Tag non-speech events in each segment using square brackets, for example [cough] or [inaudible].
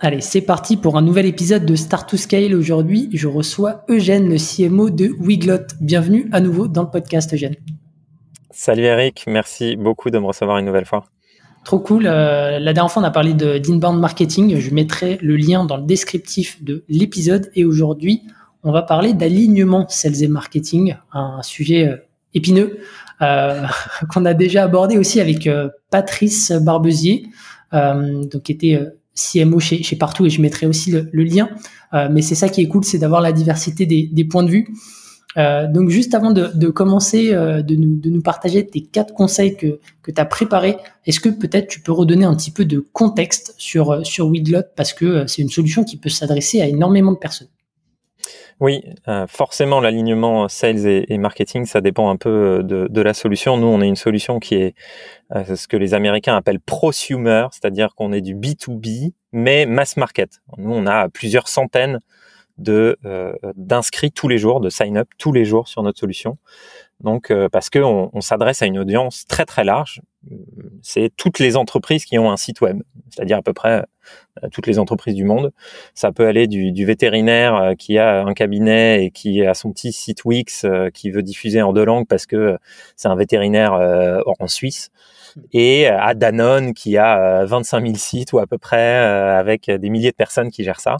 Allez, c'est parti pour un nouvel épisode de Start to Scale. Aujourd'hui, je reçois Eugène, le CMO de Wiglot. Bienvenue à nouveau dans le podcast, Eugène. Salut Eric, merci beaucoup de me recevoir une nouvelle fois. Trop cool. Euh, la dernière fois, on a parlé d'inbound marketing. Je mettrai le lien dans le descriptif de l'épisode. Et aujourd'hui, on va parler d'alignement sales et marketing, un sujet euh, épineux euh, [laughs] qu'on a déjà abordé aussi avec Patrice Barbezier, donc qui était CMO chez, Partout et je mettrai aussi le, lien. Euh, mais c'est ça qui est cool, c'est d'avoir la diversité des, points de vue. Euh, donc juste avant de, commencer, euh, de, nous, partager tes quatre conseils que, que tu as préparés, est-ce que peut-être tu peux redonner un petit peu de contexte sur, sur Weedlot? Parce que c'est une solution qui peut s'adresser à énormément de personnes oui, euh, forcément, l'alignement sales et, marketing, ça dépend un peu euh, de, la solution. Nous, on est une solution qui est euh, ce que les Américains appellent prosumer, c'est-à-dire qu'on est du B2B, mais mass market. Nous, on a plusieurs centaines de d'inscrits tous les jours, de sign-up tous les jours sur notre solution. Donc, parce que on, on s'adresse à une audience très très large, c'est toutes les entreprises qui ont un site web, c'est-à-dire à peu près euh, toutes les entreprises du monde. Ça peut aller du, vétérinaire euh, qui a un cabinet et qui a son petit site Wix euh, qui veut diffuser en deux langues parce que c'est un vétérinaire en Suisse, et à Danone qui a 25 000 sites ou à peu près avec des milliers de personnes qui gèrent ça.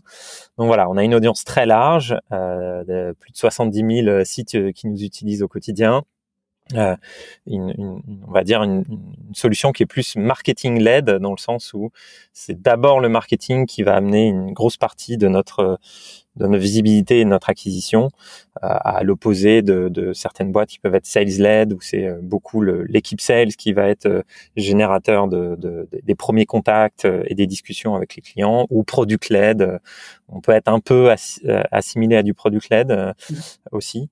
Donc voilà, on a une audience très large, de plus de 70 000 sites qui nous utilisent au quotidien euh, une, une, on va dire une, une, solution qui est plus marketing led dans le sens où c'est d'abord le marketing qui va amener une grosse partie de notre de notre visibilité et de notre acquisition euh, à l'opposé de, de, certaines boîtes qui peuvent être sales led où c'est euh, beaucoup l'équipe sales qui va être générateur de, de, des premiers contacts et des discussions avec les clients ou product led on peut être un peu assimilé à du product led aussi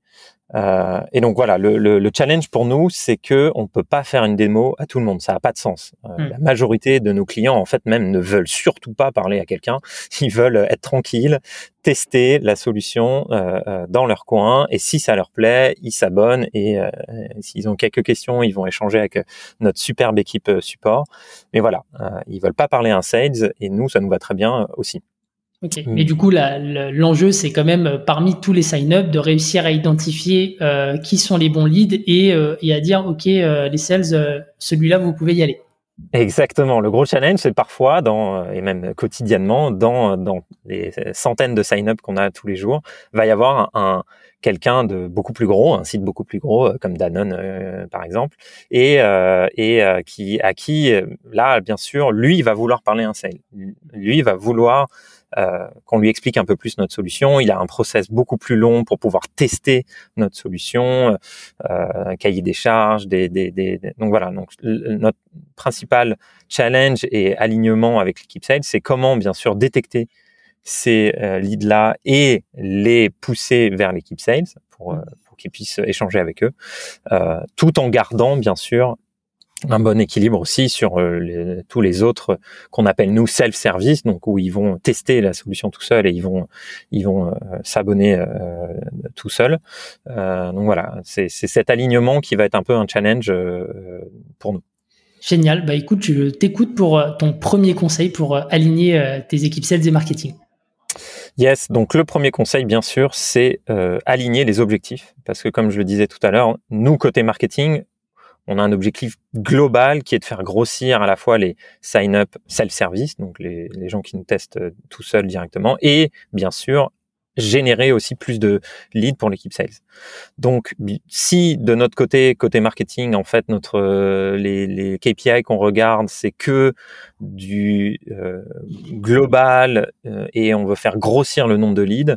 euh, et donc voilà, le, le, le, challenge pour nous, c'est que on peut pas faire une démo à tout le monde. Ça n'a pas de sens. Euh, hmm. La majorité de nos clients, en fait, même ne veulent surtout pas parler à quelqu'un. [laughs] Ils veulent être tranquilles, tester la solution euh, euh, dans leur coin. Et si ça leur plaît, ils s'abonnent. Et s'ils ont quelques questions, ils vont échanger avec notre superbe équipe support. Mais voilà, ils veulent pas parler à un sales. Et nous, ça nous va très bien aussi. Ok. Mm. Mais du coup, l'enjeu, c'est quand même euh, parmi tous les sign-up de réussir à identifier euh, qui sont les bons leads et, euh, et à dire ok, euh, les sales, celui-là, vous pouvez y aller. Exactement. Le gros challenge, c'est parfois, dans, et même quotidiennement, dans, dans les centaines de sign-up qu'on a tous les jours, va y avoir un, quelqu'un de beaucoup plus gros, un site beaucoup plus gros, comme Danone par exemple, et, et qui à qui là, bien sûr, lui va vouloir parler un sale. Lui va vouloir euh, qu'on lui explique un peu plus notre solution. Il a un process beaucoup plus long pour pouvoir tester notre solution, euh, un cahier des charges, des, des, des, donc voilà. Donc notre principal challenge et alignement avec l'équipe sales, c'est comment bien sûr détecter ces euh, leads-là et les pousser vers l'équipe sales pour, euh, pour qu'ils puissent échanger avec eux, euh, tout en gardant bien sûr un bon équilibre aussi sur euh, tous les autres qu'on appelle nous self-service, donc où ils vont tester la solution tout seul et ils vont ils vont euh, s'abonner euh, tout seul. donc voilà, c'est cet alignement qui va être un peu un challenge pour nous. Génial. Bah écoute, je t'écoute pour ton premier conseil pour aligner tes équipes sales et marketing. Yes, donc le premier conseil, bien sûr, c'est aligner les objectifs. Parce que comme je le disais tout à l'heure, nous, côté marketing, on a un objectif global qui est de faire grossir à la fois les sign-up self-service, donc les, gens qui nous testent euh, tout seuls directement, et bien sûr générer aussi plus de leads pour l'équipe sales. Donc, si de notre côté, côté marketing, en fait, notre euh, les, les KPI qu'on regarde, c'est que du euh, global euh, et on veut faire grossir le nombre de leads,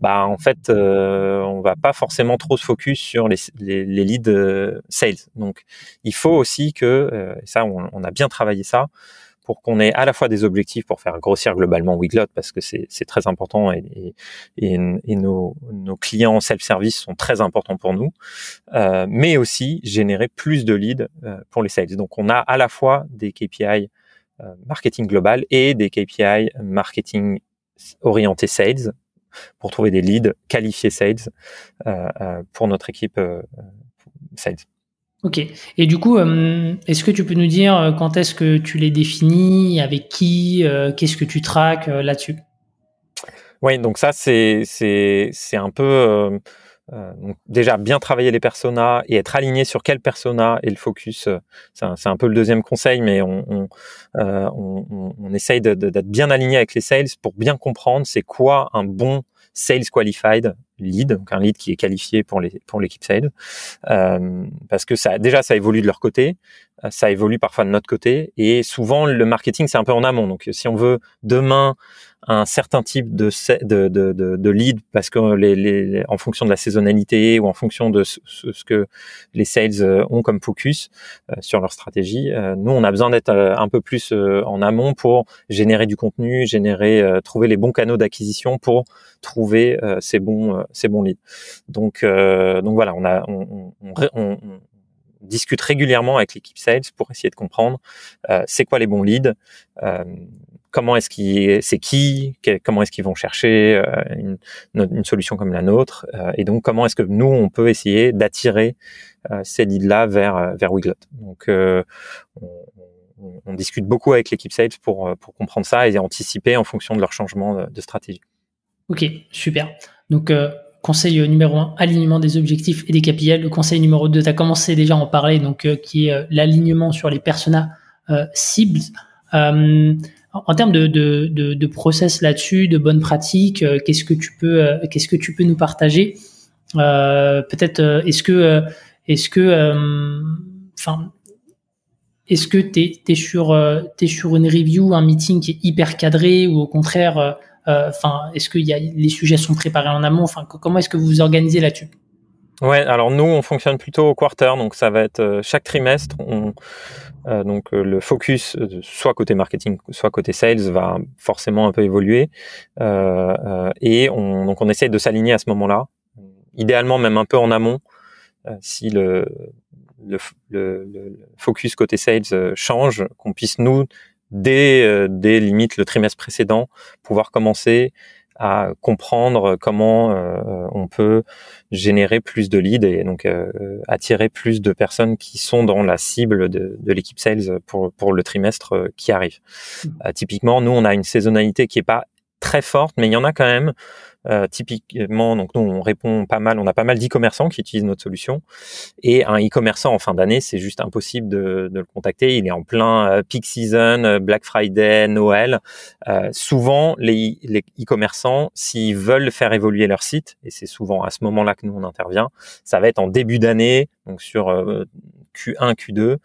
bah en fait, on va pas forcément trop se focus sur les, les, les leads sales. Donc, il faut aussi que, ça, on, on a bien travaillé ça pour qu'on ait à la fois des objectifs pour faire grossir globalement Wiglot parce que c'est très important et, et, et nos, nos, clients self-service sont très importants pour nous, euh, mais aussi générer plus de leads euh, pour les sales. Donc on a à la fois des KPI euh, marketing global et des KPI marketing orientés sales pour trouver des leads qualifiés sales euh, euh, pour notre équipe sales. Ok. Et du coup, euh, est-ce que tu peux nous dire euh, quand est-ce que tu les définis, avec qui, euh, qu'est-ce que tu traques là-dessus? Oui, donc ça c'est un peu déjà bien travailler les personas et être aligné sur quel persona et le focus. c'est un, peu le deuxième conseil, mais on, on essaye d'être bien aligné avec les sales pour bien comprendre c'est quoi un bon sales qualified lead, donc un lead qui est qualifié pour les pour l'équipe sales, euh, parce que ça déjà ça évolue de leur côté, ça évolue parfois de notre côté, et souvent le marketing c'est un peu en amont. Donc si on veut demain un certain type de, de, de, de, lead parce que les, les, en fonction de la saisonnalité ou en fonction de ce, que les sales euh, ont comme focus euh, sur leur stratégie, euh, nous on a besoin d'être un peu plus en amont pour générer du contenu, générer, trouver les bons canaux d'acquisition pour trouver ces bons ces bons leads. Donc donc voilà, on a on, on, on, discute régulièrement avec l'équipe sales pour essayer de comprendre euh, c'est quoi les bons leads, euh, comment est-ce qu'ils, c'est qui, comment est-ce qu'ils vont chercher euh, une, solution comme la nôtre, euh, et donc comment est-ce que nous on peut essayer d'attirer euh, ces leads-là vers vers Wiglot. Donc on, on, discute beaucoup avec l'équipe sales pour pour comprendre ça et anticiper en fonction de leur changement de, de stratégie. Ok, super. Donc conseil numéro un, alignement des objectifs et des KPI. Le conseil numéro 2, tu as commencé déjà à en parler, donc qui est l'alignement sur les personas cibles. Euh, en termes de, process là-dessus, de bonnes pratiques, euh, qu'est-ce que tu peux, euh, qu'est-ce que tu peux nous partager? Euh, Peut-être, est-ce que, est-ce que, enfin, est-ce que tu sur, es sur une review, un meeting qui est hyper cadré ou au contraire, enfin, est-ce que les sujets sont préparés en amont? Enfin, comment est-ce que vous vous organisez là-dessus Ouais, alors nous on fonctionne plutôt au quarter, donc ça va être chaque trimestre. Euh, donc euh, le focus, euh, soit côté marketing, soit côté sales, va forcément un peu évoluer. et on, donc on essaye de s'aligner à ce moment-là, idéalement même un peu en amont, si le, le, focus côté sales change, qu'on puisse nous dès, dès limite le trimestre précédent pouvoir commencer à comprendre comment euh, on peut générer plus de leads et donc euh, attirer plus de personnes qui sont dans la cible de, de l'équipe sales pour, pour le trimestre euh, qui arrive. Mmh. typiquement, nous, on a une saisonnalité qui est pas très forte, mais il y en a quand même euh, typiquement, donc nous on répond pas mal, on a pas mal d'e-commerçants qui utilisent notre solution. Et un e-commerçant en fin d'année, c'est juste impossible de, de, le contacter. Il est en plein euh, peak season, euh, Black Friday, Noël. Euh, souvent, les e-commerçants, s'ils veulent faire évoluer leur site, et c'est souvent à ce moment-là que nous on intervient, ça va être en début d'année, donc sur Q1, Q2,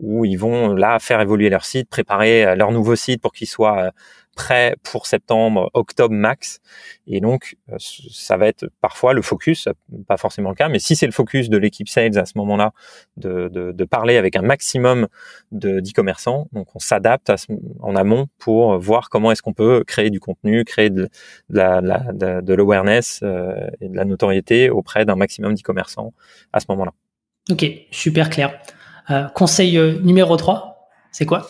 où ils vont là faire évoluer leur site, préparer leur nouveau site pour qu'il soit prêt pour septembre, octobre max. Et donc, euh, ça va être parfois le focus, pas forcément le cas, mais si c'est le focus de l'équipe sales à ce moment-là, de, parler avec un maximum de d'e-commerçants, donc on s'adapte en amont pour voir comment est-ce qu'on peut créer du contenu, créer de l'awareness euh, et de la notoriété auprès d'un maximum d'e-commerçants à ce moment-là. Ok, super clair. Euh, conseil numéro 3, c'est quoi?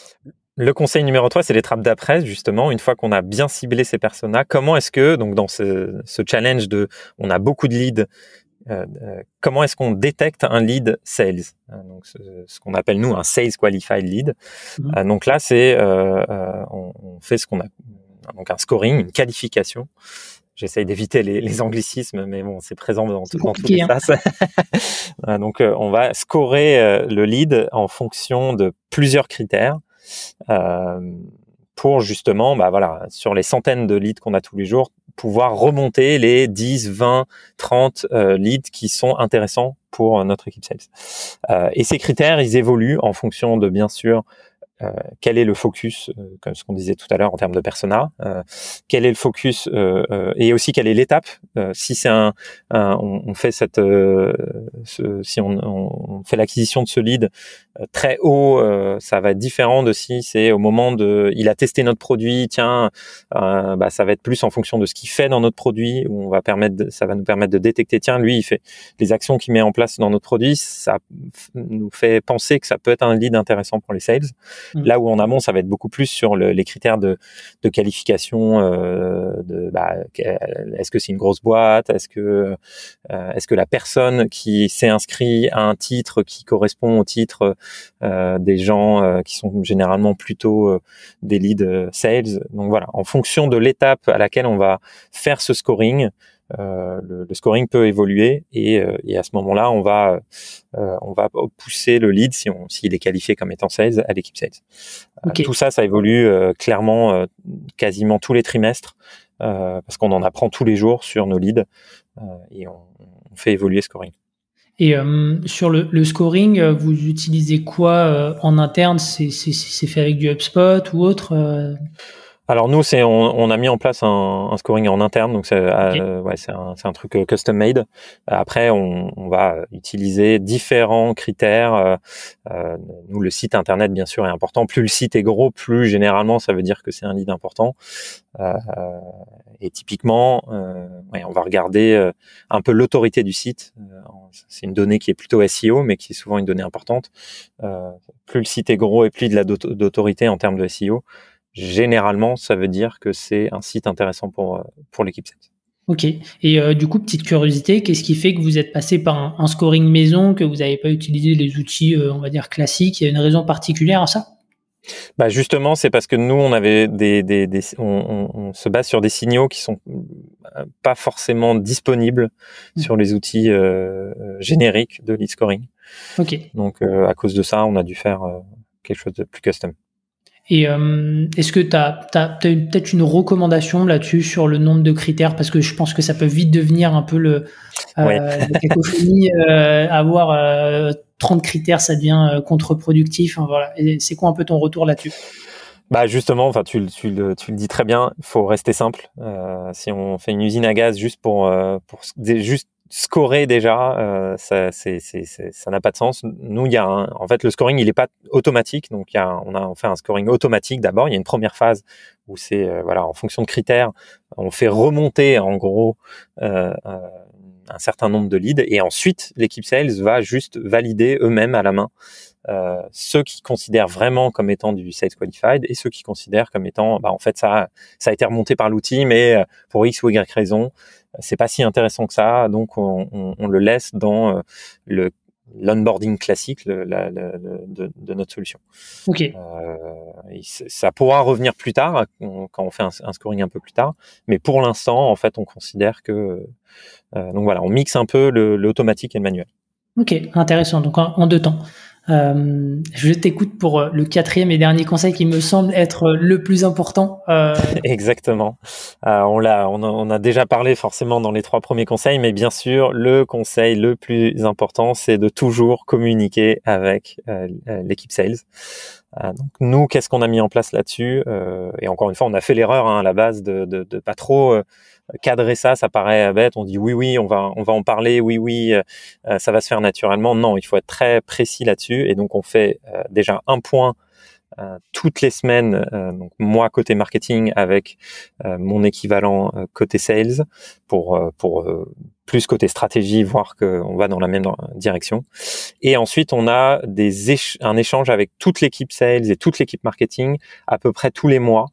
Le conseil numéro 3, c'est l'étape d'après, justement, une fois qu'on a bien ciblé ces personas, comment est-ce que, donc dans ce, challenge de, on a beaucoup de leads, euh, euh, comment est-ce qu'on détecte un lead sales hein, donc ce, qu'on appelle nous un sales qualified lead. Mhm. Euh, donc là, c'est on, fait ce qu'on a donc un scoring, une qualification. J'essaye d'éviter les, anglicismes, mais bon, c'est présent dans, tout, dans toutes les hein. [laughs] donc on va scorer le lead en fonction de plusieurs critères. Euh, pour justement, bah voilà, sur les centaines de leads qu'on a tous les jours, pouvoir remonter les 10, 20, 30 leads qui sont intéressants pour notre équipe sales. et ces critères, ils évoluent en fonction de bien sûr euh, quel est le focus, euh, comme ce qu'on disait tout à l'heure en termes de persona, euh, quel est le focus et aussi quelle est l'étape. si c'est un, on, fait cette, si on, on fait l'acquisition de ce lead très haut, ça va être différent de si c'est au moment de, il a testé notre produit, tiens, bah, ça va être plus en fonction de ce qu'il fait dans notre produit, où on va permettre, ça va nous permettre de détecter, tiens, lui, il fait les actions qu'il met en place dans notre produit, ça nous fait penser que ça peut être un lead intéressant pour les sales. Mmh. Là où en amont, ça va être beaucoup plus sur les critères de, qualification. Euh, de, bah, est-ce que c'est une grosse boîte? Est-ce que euh, est-ce que la personne qui s'est inscrit à un titre qui correspond au titre euh, des gens qui sont généralement plutôt des leads sales? Donc voilà, en fonction de l'étape à laquelle on va faire ce scoring, euh, le, le, scoring peut évoluer et, euh, et à ce moment-là, on va euh, on va pousser le lead si on s'il est qualifié comme étant sales à l'équipe sales. tout ça, ça évolue clairement quasiment tous les trimestres parce qu'on en apprend tous les jours sur nos leads et on, on, fait évoluer le scoring. Et sur le, le, scoring, vous utilisez quoi en interne? C'est fait avec du HubSpot ou autre alors nous, c'est on, a mis en place un, scoring en interne, donc c'est euh, ouais, un, un, truc euh, custom made. Après, on, on, va utiliser différents critères. Euh, euh, nous, le site internet, bien sûr, est important. Plus le site est gros, plus généralement, ça veut dire que c'est un lead important. Euh, et typiquement, ouais, on va regarder un peu l'autorité du site. c'est une donnée qui est plutôt SEO, mais qui est souvent une donnée importante. plus le site est gros et plus il a d'autorité en termes de SEO généralement, ça veut dire que c'est un site intéressant pour, euh, pour l'équipe 7. Ok. Et euh, du coup, petite curiosité, qu'est-ce qui fait que vous êtes passé par un, scoring maison, que vous n'avez pas utilisé les outils, euh, on va dire, classiques? Il y a une raison particulière à ça? Bah justement, c'est parce que nous, on avait des, des, des on, on, se base sur des signaux qui sont pas forcément disponibles mmh. sur les outils génériques de lead scoring. Ok. Donc, à cause de ça, on a dû faire quelque chose de plus custom. Et euh, est-ce que tu as, peut-être une recommandation là-dessus sur le nombre de critères? Parce que je pense que ça peut vite devenir un peu le, euh, la cacophonie. Euh, avoir 30 critères, ça devient contre-productif. voilà. C'est quoi un peu ton retour là-dessus? Bah justement, enfin tu, tu, le, tu le dis très bien, il faut rester simple. si on fait une usine à gaz juste pour, pour juste scorer déjà, euh, ça, c'est, c'est, ça n'a pas de sens. Nous, il y a un, en fait le scoring, il est pas automatique, donc il y a, on a fait un scoring automatique d'abord. Il y a une première phase où c'est euh, voilà en fonction de critères, on fait remonter en gros euh, euh, un certain nombre de leads et ensuite l'équipe sales va juste valider eux-mêmes à la main euh, ceux qui considèrent vraiment comme étant du sales qualified et ceux qui considèrent comme étant bah en fait ça ça a été remonté par l'outil mais pour x ou y raison c'est pas si intéressant que ça, donc on, on, on le laisse dans euh, le l'onboarding classique le, la, de, de, notre solution. Ok. Euh, ça pourra revenir plus tard quand on fait un, un, scoring un peu plus tard, mais pour l'instant, en fait, on considère que euh, donc voilà, on mixe un peu l'automatique et le manuel. Ok, intéressant. Donc en deux temps. Euh, je t'écoute pour euh, le quatrième et dernier conseil qui me semble être euh, le plus important. Euh... [laughs] Exactement. Euh, on l'a, on, on, a déjà parlé forcément dans les trois premiers conseils, mais bien sûr, le conseil le plus important, c'est de toujours communiquer avec l'équipe sales. Donc nous, qu'est-ce qu'on a mis en place là-dessus Et encore une fois, on a fait l'erreur hein, à la base de, de, de pas trop cadrer ça, ça paraît bête. On dit oui, oui, on va, on va en parler, oui, oui, euh, euh, ça va se faire naturellement. Non, il faut être très précis là-dessus. Et donc, on fait euh, déjà un point toutes les semaines, donc moi côté marketing avec mon équivalent côté sales pour pour plus côté stratégie, voir qu'on va dans la même direction. Et ensuite, on a des un échange avec toute l'équipe sales et toute l'équipe marketing à peu près tous les mois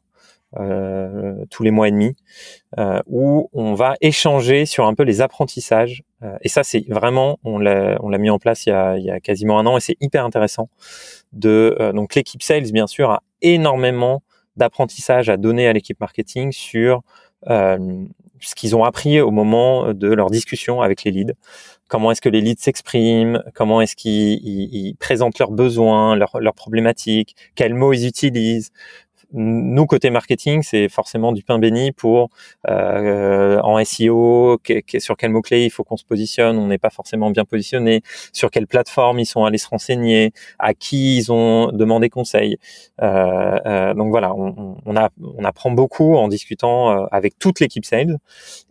euh, tous les mois et demi, euh, où on va échanger sur un peu les apprentissages. Euh, et ça, c'est vraiment, on l'a, mis en place il y, a, quasiment un an, et c'est hyper intéressant. De donc l'équipe sales, bien sûr, a énormément d'apprentissage à donner à l'équipe marketing sur ce qu'ils ont appris au moment de leur discussion avec les leads. Comment est-ce que les leads s'expriment? Comment est-ce qu'ils présentent leurs besoins, leurs problématiques? Quels mots ils utilisent? Nous côté marketing, c'est forcément du pain béni pour euh, en SEO, sur quel mot clé il faut qu'on se positionne. On n'est pas forcément bien positionné. Sur quelle plateforme ils sont allés se renseigner, à qui ils ont demandé conseil. Euh, euh, donc voilà, on, on, a, on apprend beaucoup en discutant avec toute l'équipe sales.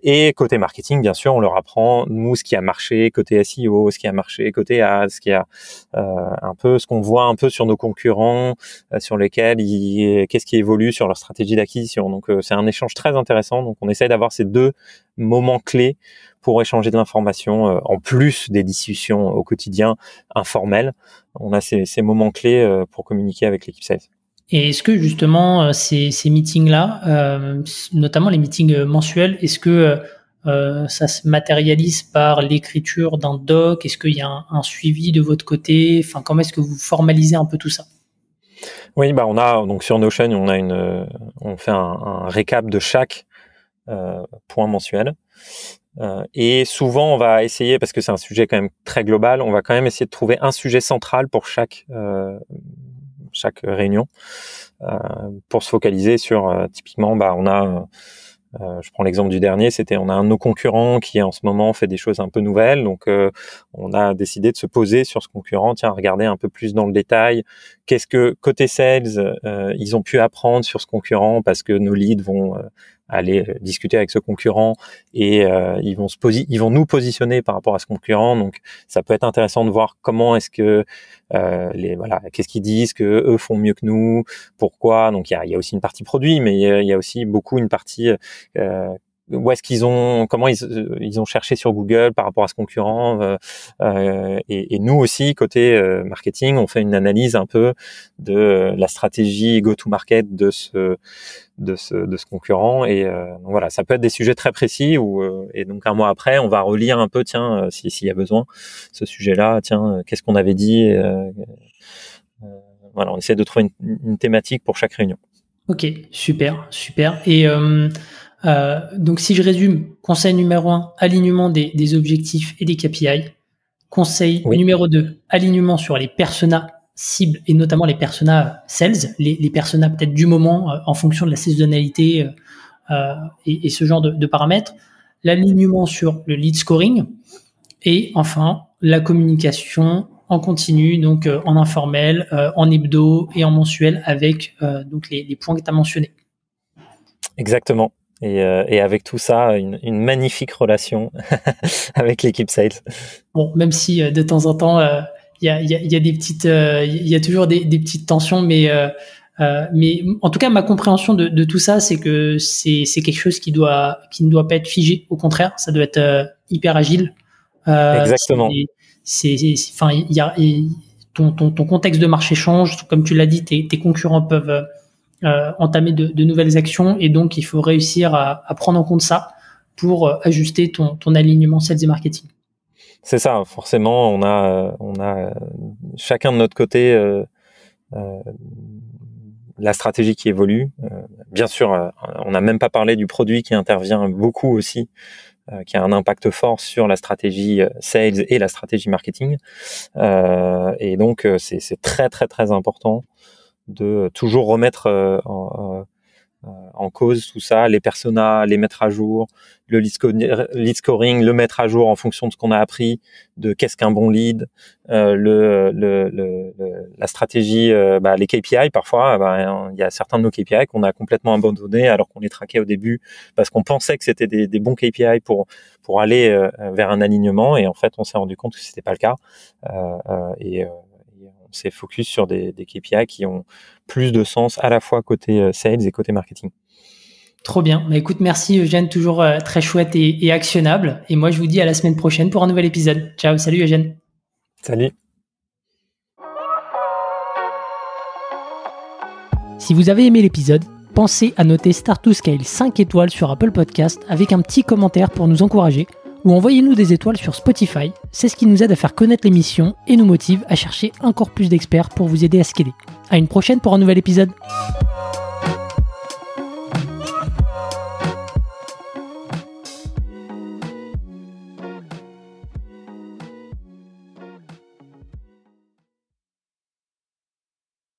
Et côté marketing, bien sûr, on leur apprend nous ce qui a marché côté SEO, ce qui a marché côté ads, ce qui a un peu ce qu'on voit un peu sur nos concurrents, sur lesquels ils qu'est-ce qui évolue sur leur stratégie d'acquisition. Donc euh, c'est un échange très intéressant. Donc on essaye d'avoir ces deux moments clés pour échanger de l'information euh, en plus des discussions au quotidien informelles. On a ces, moments clés euh, pour communiquer avec l'équipe sales. Et est-ce que justement ces, meetings-là, notamment les meetings mensuels, est-ce que ça se matérialise par l'écriture d'un doc? Est-ce qu'il y a un, un, suivi de votre côté? Enfin, comment est-ce que vous formalisez un peu tout ça? Oui, bah on a donc sur Notion, on a une, on fait un, récap de chaque euh, point mensuel. Euh, et souvent, on va essayer, parce que c'est un sujet quand même très global, on va quand même essayer de trouver un sujet central pour chaque euh, chaque réunion, pour se focaliser sur typiquement, bah on a euh, je prends l'exemple du dernier, c'était on a un de nos concurrents qui en ce moment fait des choses un peu nouvelles, donc euh, on a décidé de se poser sur ce concurrent, tiens, regarder un peu plus dans le détail, qu'est-ce que côté sales euh, ils ont pu apprendre sur ce concurrent parce que nos leads vont aller euh, discuter avec ce concurrent et euh, ils vont se ils vont nous positionner par rapport à ce concurrent. Donc ça peut être intéressant de voir comment est-ce que euh, les voilà, qu'est-ce qu'ils disent que eux font mieux que nous, pourquoi. Donc il y a, y a, aussi une partie produit, mais il y a, aussi beaucoup une partie euh, où est-ce qu'ils ont, comment ils, euh, ils, ont cherché sur Google par rapport à ce concurrent. Euh, euh et, et, nous aussi, côté euh, marketing, on fait une analyse un peu de la stratégie go-to-market de ce, de ce, de ce concurrent. Et donc voilà, ça peut être des sujets très précis. Où, et donc un mois après, on va relire un peu, tiens, s'il y a besoin, ce sujet-là, tiens, qu'est-ce qu'on avait dit. voilà, on essaie de trouver une, une, thématique pour chaque réunion. Ok, super, super. Et euh, donc si je résume, conseil numéro 1, alignement des, objectifs et des KPI. Conseil numéro 2, alignement sur les personas cibles et notamment les personas sales, les, les personas peut-être du moment euh, en fonction de la saisonnalité euh, et, ce genre de, paramètres. L'alignement sur le lead scoring et enfin la communication en continu, donc en informel, en hebdo et en mensuel avec donc les, les points que tu as mentionnés. Exactement. Et, euh, et, avec tout ça, une, une magnifique relation [laughs] avec l'équipe sales. Bon, même si euh, de temps en temps, euh, il y, a, y, a, y, a, des petites, il y a toujours des, des petites tensions, mais mais en tout cas, ma compréhension de, de tout ça, c'est que c'est quelque chose qui doit qui ne doit pas être figé. Au contraire, ça doit être hyper agile. Exactement. C'est, enfin, il y a ton, ton, ton contexte de marché change, comme tu l'as dit, tes, tes concurrents peuvent euh, entamer de, nouvelles actions et donc il faut réussir à, prendre en compte ça pour euh, ajuster ton, alignement sales et marketing. C'est ça, forcément, on a, a chacun de notre côté euh, euh la stratégie qui évolue. bien sûr, on n'a même pas parlé du produit qui intervient beaucoup aussi, qui a un impact fort sur la stratégie sales et la stratégie marketing. et donc, c'est très très très important de toujours remettre euh, en, euh, en, cause tout ça, les personas, les mettre à jour, le lead, scoring, le mettre à jour en fonction de ce qu'on a appris, de qu'est-ce qu'un bon lead, euh, le, le, le, la stratégie, euh, bah, les KPI. Parfois, bah, il y a certains de nos KPI qu'on a complètement abandonnés alors qu'on les traquait au début parce qu'on pensait que c'était des, des, bons KPI pour pour aller vers un alignement et en fait, on s'est rendu compte que c'était pas le cas. et s'est focus sur des, des, KPI qui ont plus de sens à la fois côté euh, sales et côté marketing. Trop bien. Bah, écoute, merci Eugène, toujours euh, très chouette et, actionnable. Et moi, je vous dis à la semaine prochaine pour un nouvel épisode. Ciao, salut Eugène. Salut. Si vous avez aimé l'épisode, pensez à noter Start to Scale 5 étoiles sur Apple Podcast avec un petit commentaire pour nous encourager ou envoyez-nous des étoiles sur Spotify. C'est ce qui nous aide à faire connaître l'émission et nous motive à chercher encore plus d'experts pour vous aider à scaler. À une prochaine pour un nouvel épisode.